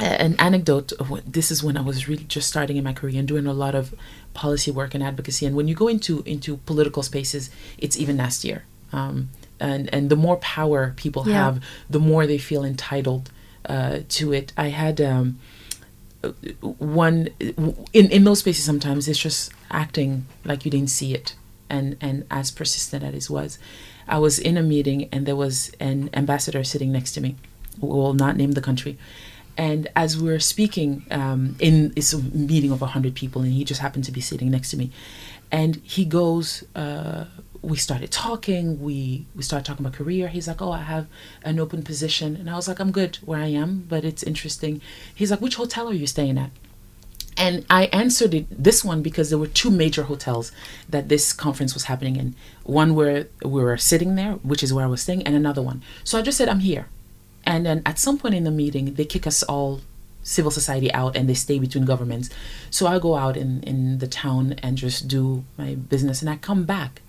an anecdote of what this is when I was really just starting in my career and doing a lot of policy work and advocacy. And when you go into into political spaces, it's even nastier. Um, and and the more power people yeah. have, the more they feel entitled uh, to it. I had um, one in in those spaces. Sometimes it's just acting like you didn't see it, and and as persistent as it was. I was in a meeting and there was an ambassador sitting next to me. We will not name the country and as we were speaking um, in it's a meeting of 100 people and he just happened to be sitting next to me and he goes uh, we started talking we we started talking about career he's like oh i have an open position and i was like i'm good where i am but it's interesting he's like which hotel are you staying at and I answered it this one because there were two major hotels that this conference was happening in. One where we were sitting there, which is where I was staying, and another one. So I just said, I'm here. And then at some point in the meeting, they kick us all civil society out and they stay between governments. So I go out in, in the town and just do my business and I come back.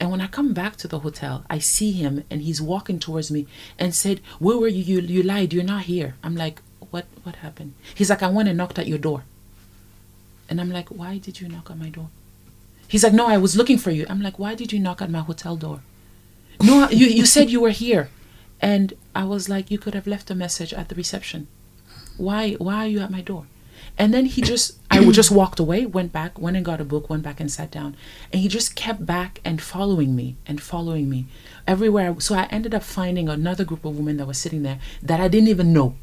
And when I come back to the hotel, I see him and he's walking towards me and said, Where were you? You, you lied. You're not here. I'm like, What what happened? He's like, I went and knocked at your door. And I'm like, Why did you knock at my door? He's like, No, I was looking for you. I'm like, Why did you knock at my hotel door? No, you, you said you were here. And I was like, you could have left a message at the reception. Why why are you at my door? And then he just I just walked away, went back, went and got a book, went back and sat down. And he just kept back and following me and following me everywhere. So I ended up finding another group of women that was sitting there that I didn't even know.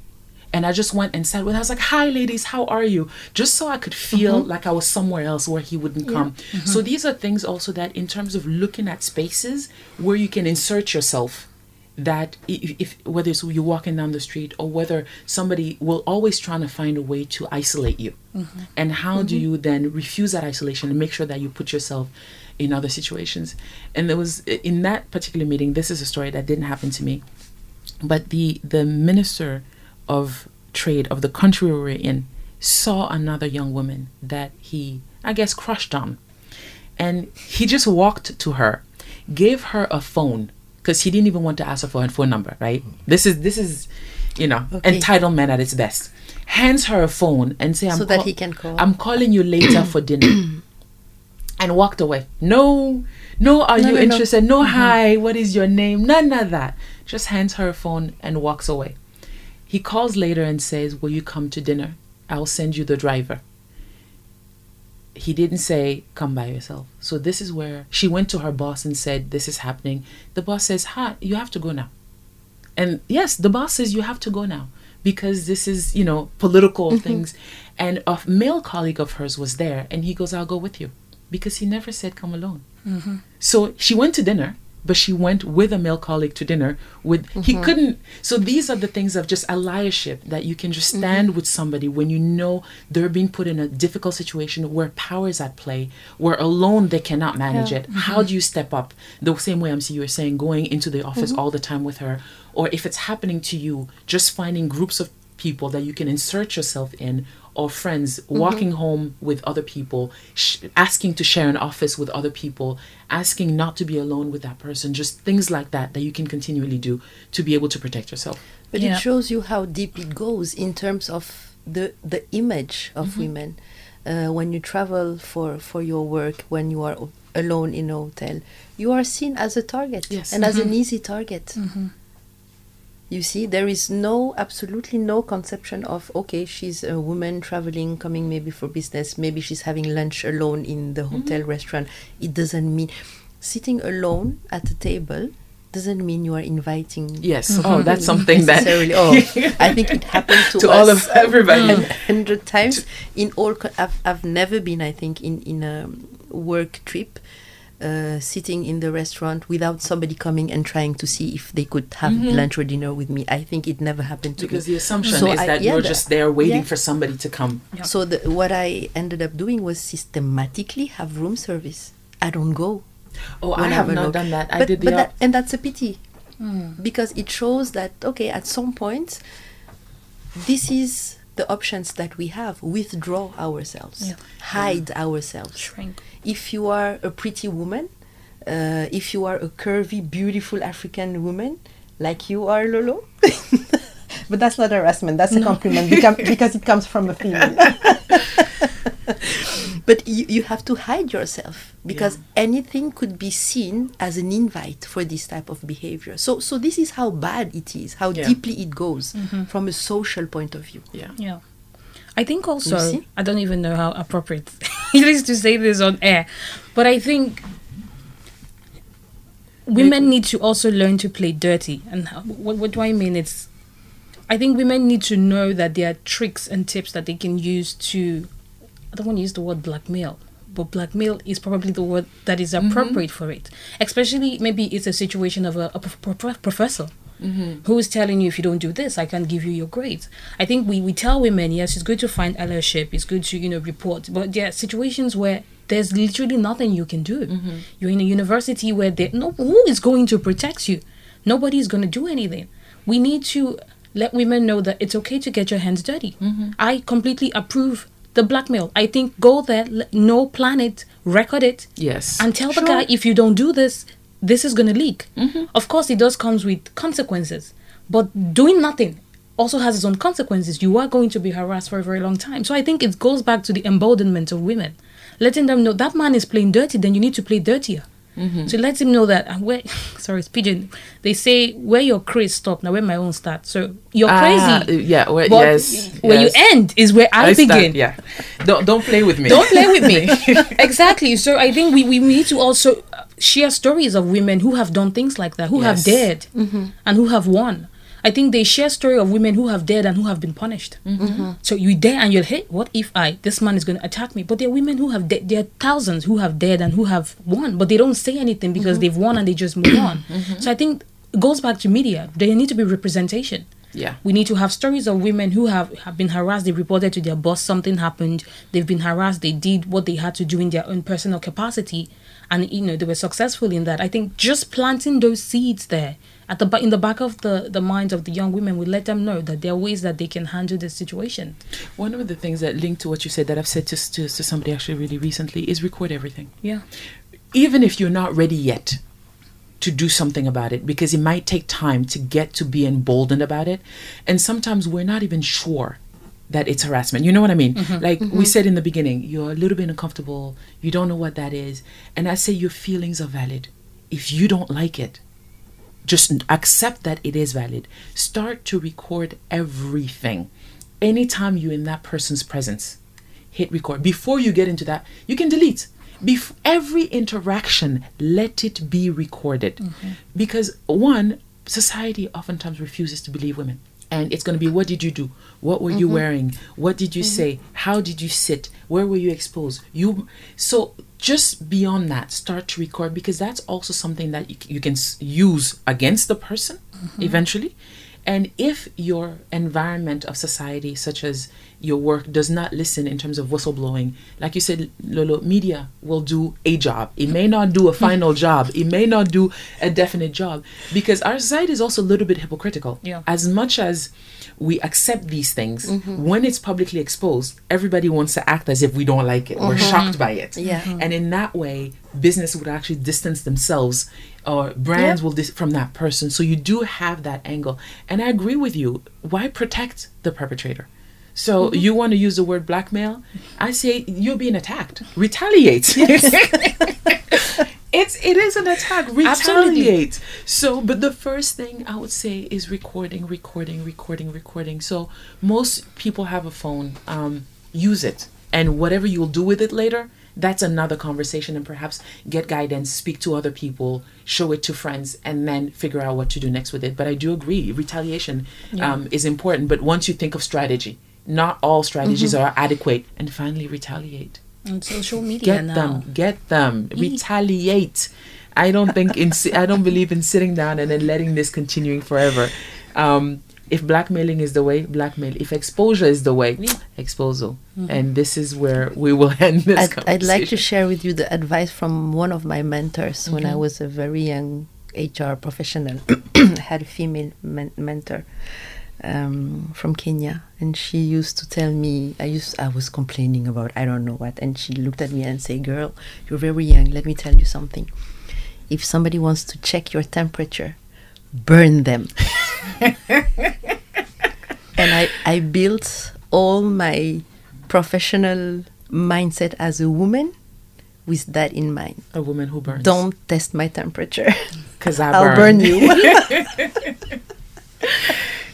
And I just went and sat with. I was like, "Hi, ladies, how are you?" Just so I could feel mm-hmm. like I was somewhere else where he wouldn't come. So mm-hmm. these are things also that, in terms of looking at spaces where you can insert yourself, that if, if whether it's you're walking down the street or whether somebody will always trying to find a way to isolate you, mm-hmm. and how do mm-hmm. you then refuse that isolation and make sure that you put yourself in other situations? And there was in that particular meeting. This is a story that didn't happen to me but the the minister of trade of the country we were in saw another young woman that he i guess crushed on and he just walked to her gave her a phone because he didn't even want to ask her for her phone number right this is this is you know Okay. entitlement at its best hands her a phone and say i'm So that he can call. i'm calling you later for dinner and walked away. No, no, are No, you no, no. interested? No, mm-hmm. hi, what is your name? None of that. Just hands her a phone and walks away. He calls later and says, Will you come to dinner? I'll send you the driver. He didn't say, Come by yourself. So this is where she went to her boss and said, This is happening. The boss says, Hi, you have to go now. And yes, the boss says you have to go now because this is, you know, political mm-hmm. things. And a male colleague of hers was there and he goes, I'll go with you because he never said come alone. Mm-hmm. So she went to dinner, but she went with a male colleague to dinner with he mm-hmm. couldn't so these are the things of just allyship that you can just mm-hmm. stand with somebody when you know they're being put in a difficult situation where power is at play, where alone they cannot manage it. Mm-hmm. How do you step up? The same way MC you were saying, going into the office all the time with her, or if it's happening to you, just finding groups of people that you can insert yourself in or friends walking home with other people sh- asking to share an office with other people asking not to be alone with that person just things like that that you can continually do to be able to protect yourself But Yeah. it shows you how deep it goes in terms of the the image of Mm-hmm. women. Uh, when you travel for for your work, when you are alone in a hotel, you are seen as a target Yes. and as an easy target. You see, there is no absolutely no conception of okay, she's a woman traveling, coming maybe for business, maybe she's having lunch alone in the mm-hmm. hotel restaurant. It doesn't mean sitting alone at a table doesn't mean you are inviting yes mm-hmm. oh that's something that necessarily. Oh, I think it happened to, To us all of everybody. a hundred times. In all, co- I've, I've never been. I think in in a work trip, uh, sitting in the restaurant without somebody coming and trying to see if they could have lunch or dinner with me. I think it never happened to because me. the assumption So is I- that yeah, you're the- just there waiting yeah. for somebody to come So the, what I ended up doing was systematically have room service. I don't go. oh i have not done that i But, did the but that, and that's a pity because it shows that okay, at some point, this is the options that we have. Withdraw ourselves, Yeah. hide ourselves. Shrink. If you are a pretty woman, uh, if you are a curvy, beautiful African woman like you are, Lolo. But that's not harassment. That's a compliment because it comes from a female. But you, you have to hide yourself because anything could be seen as an invite for this type of behavior. So, so this is how bad it is, how Yeah. deeply it goes mm-hmm. from a social point of view. yeah Yeah. I think also. I don't even know how appropriate it is to say this on air, but I think women need to also learn to play dirty. And how, what, what do I mean? It's, I think women need to know that there are tricks and tips that they can use to, I don't want to use the word blackmail, but blackmail is probably the word that is mm-hmm. appropriate for it. Especially maybe it's a situation of a, a pro- pro- professor mm-hmm. who is telling you if you don't do this, I can't give you your grades. I think we, we tell women, yes, it's good to find allyship, it's good to, you know, report, but there are situations where there's literally nothing you can do. Mm-hmm. You're in a university where there, no, who is going to protect you? Nobody is going to do anything. We need to let women know that it's okay to get your hands dirty. I completely approve the blackmail. I think go there, no, know, plan it, record it, yes and tell the guy if you don't do this, this is going to leak. Mm-hmm. Of course, it does comes with consequences, but doing nothing also has its own consequences. You are going to be harassed for a very long time. So I think it goes back to the emboldenment of women, letting them know that man is playing dirty, then you need to play dirtier. So let him know that uh, where sorry, it's pidgin. They say where your craze stop, now where my own start. So you're Ah, crazy. yeah where, but yes where yes. you end is where I, start- begin. yeah don't don't play with me Don't play with me. exactly. So I think we, we need to also uh, share stories of women who have done things like that, who have Yes. dared and who have won. I think they share story of women who have dared and who have been punished. Mm-hmm. Mm-hmm. So you dare and you'll hey, what if I this man is going to attack me? But there are women who have da- there are thousands who have dared and who have won, but they don't say anything because mm-hmm. they've won and they just move on. So I think it goes back to media. There need to be representation. Yeah. We need to have stories of women who have, have been harassed. They reported to their boss something happened. They've been harassed. They did what they had to do in their own personal capacity, and you know they were successful in that. I think just planting those seeds there at the in the back of the the minds of the young women we let them know that there are ways that they can handle the situation. One of the things that link to what you said that I've said to, to, to somebody actually really recently is record everything. Yeah. Even if you're not ready yet to do something about it, because it might take time to get to be emboldened about it. And sometimes we're not even sure that it's harassment. You know what I mean? Mm-hmm. Like we mm-hmm. said in the beginning, you're a little bit uncomfortable, you don't know what that is. And I say your feelings are valid. If you don't like it, just accept that it is valid. Start to record everything. Anytime you're in that person's presence, hit record. Before you get into that, you can delete. Bef- every interaction, let it be recorded. Mm-hmm. Because one, society oftentimes refuses to believe women. And it's going to be what did you do? What were you mm-hmm. wearing? What did you mm-hmm. say? How did you sit? Where were you exposed? You so just beyond that, start to record because that's also something that you, you can use against the person mm-hmm. eventually. And if your environment of society, such as your work, does not listen in terms of whistleblowing, like you said, Lolo, media will do a job. It may not do a mm. final job. It may not do a definite job because our society is also a little bit hypocritical. Yeah. As much as we accept these things, mm-hmm. when it's publicly exposed, everybody wants to act as if we don't like it. We're mm-hmm. shocked by it. Yeah. Mhm. And in that way, business would actually distance themselves or brands will dis- from that person. So you do have that angle. And I agree with you. Why protect the perpetrator? So you want to use the word blackmail? I say you're being attacked. Retaliate. it's it is an attack. Retaliate. So, but the first thing I would say is recording, recording, recording, recording. So most people have a phone. Um, use it, and whatever you'll do with it later, that's another conversation. And perhaps get guidance, speak to other people, show it to friends, and then figure out what to do next with it. But I do agree, retaliation um, is important. But once you think of strategy, not all strategies mm-hmm. are adequate. And finally, retaliate. And social media get now. them get them. Retaliate. I don't think in i don't believe in sitting down and then letting this continuing forever. Um if blackmailing is the way blackmail. If exposure is the way exposure mm-hmm. and this is where we will end this I'd, I'd like to share with you the advice from one of my mentors when mm-hmm. I was a very young HR professional. I had a female men- mentor um, from Kenya, and she used to tell me I used I was complaining about I don't know what, and she looked at me and say, "Girl, you're very young. Let me tell you something. If somebody wants to check your temperature, burn them." and I, I built all my professional mindset as a woman with that in mind. a woman who burns Don't test my temperature. because I'll burn burn you.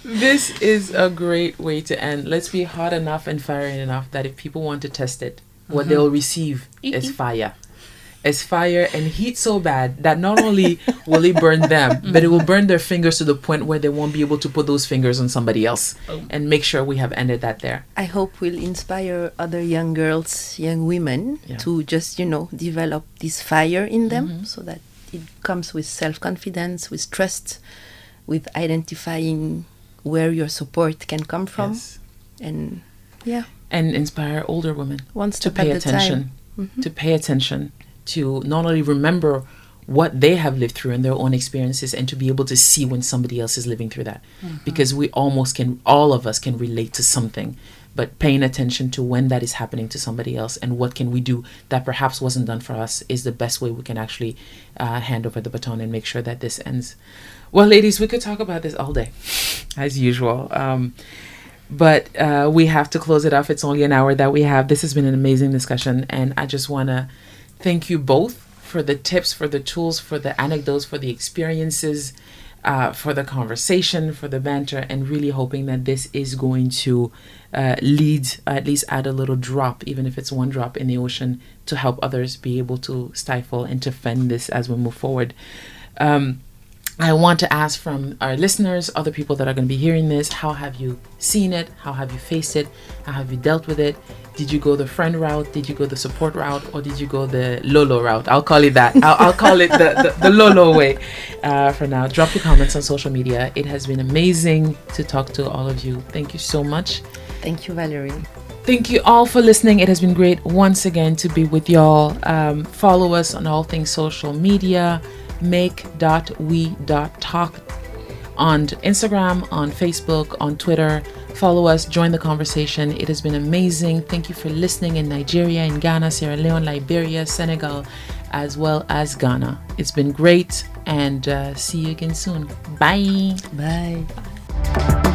this is a great way to end. Let's be hot enough and fiery enough that if people want to test it what mm-hmm. they'll receive is fire. Is fire and heat so bad that not only will it burn them but it will mm-hmm. burn their fingers to the point where they won't be able to put those fingers on somebody else oh. and make sure we have ended that there. I hope we'll inspire other young girls, young women Yeah. to just, you know, develop this fire in them mm-hmm. so that it comes with self confidence, with trust, with identifying where your support can come from. Yes. And yeah, and inspire older women one to pay at a attention. Mm-hmm. to pay attention to not only remember what they have lived through and their own experiences and to be able to see when somebody else is living through that. Mm-hmm. Because we almost can all of us can relate to something but paying attention to when that is happening to somebody else and what can we do that perhaps wasn't done for us is the best way we can actually uh, hand over the baton and make sure that this ends well ladies we could talk about this all day as usual um, but uh, we have to close it off. It's only an hour that we have. This has been an amazing discussion, and I just want to thank you both for the tips, for the tools, for the anecdotes, for the experiences, uh, for the conversation, for the banter, and really hoping that this is going to uh, lead, at least add a little drop, even if it's one drop in the ocean, to help others be able to stifle and to fend this as we move forward. Um, I want to ask from our listeners, other people that are going to be hearing this, how have you seen it? How have you faced it? How have you dealt with it? Did you go the friend route? Did you go the support route? Or did you go the Lolo route? I'll call it that. I'll, I'll call it the, the, the Lolo way uh, for now. Drop your comments on social media. It has been amazing to talk to all of you. Thank you so much. Thank you, Valerie. Thank you all for listening. It has been great once again to be with y'all. Um, follow us on all things social media make.we.talk on Instagram, on Facebook, on Twitter. Follow us, join the conversation. It has been amazing. Thank you for listening in Nigeria, in Ghana, Sierra Leone, Liberia, Senegal, as well as Ghana. It's been great and uh, see you again soon. Bye. Bye.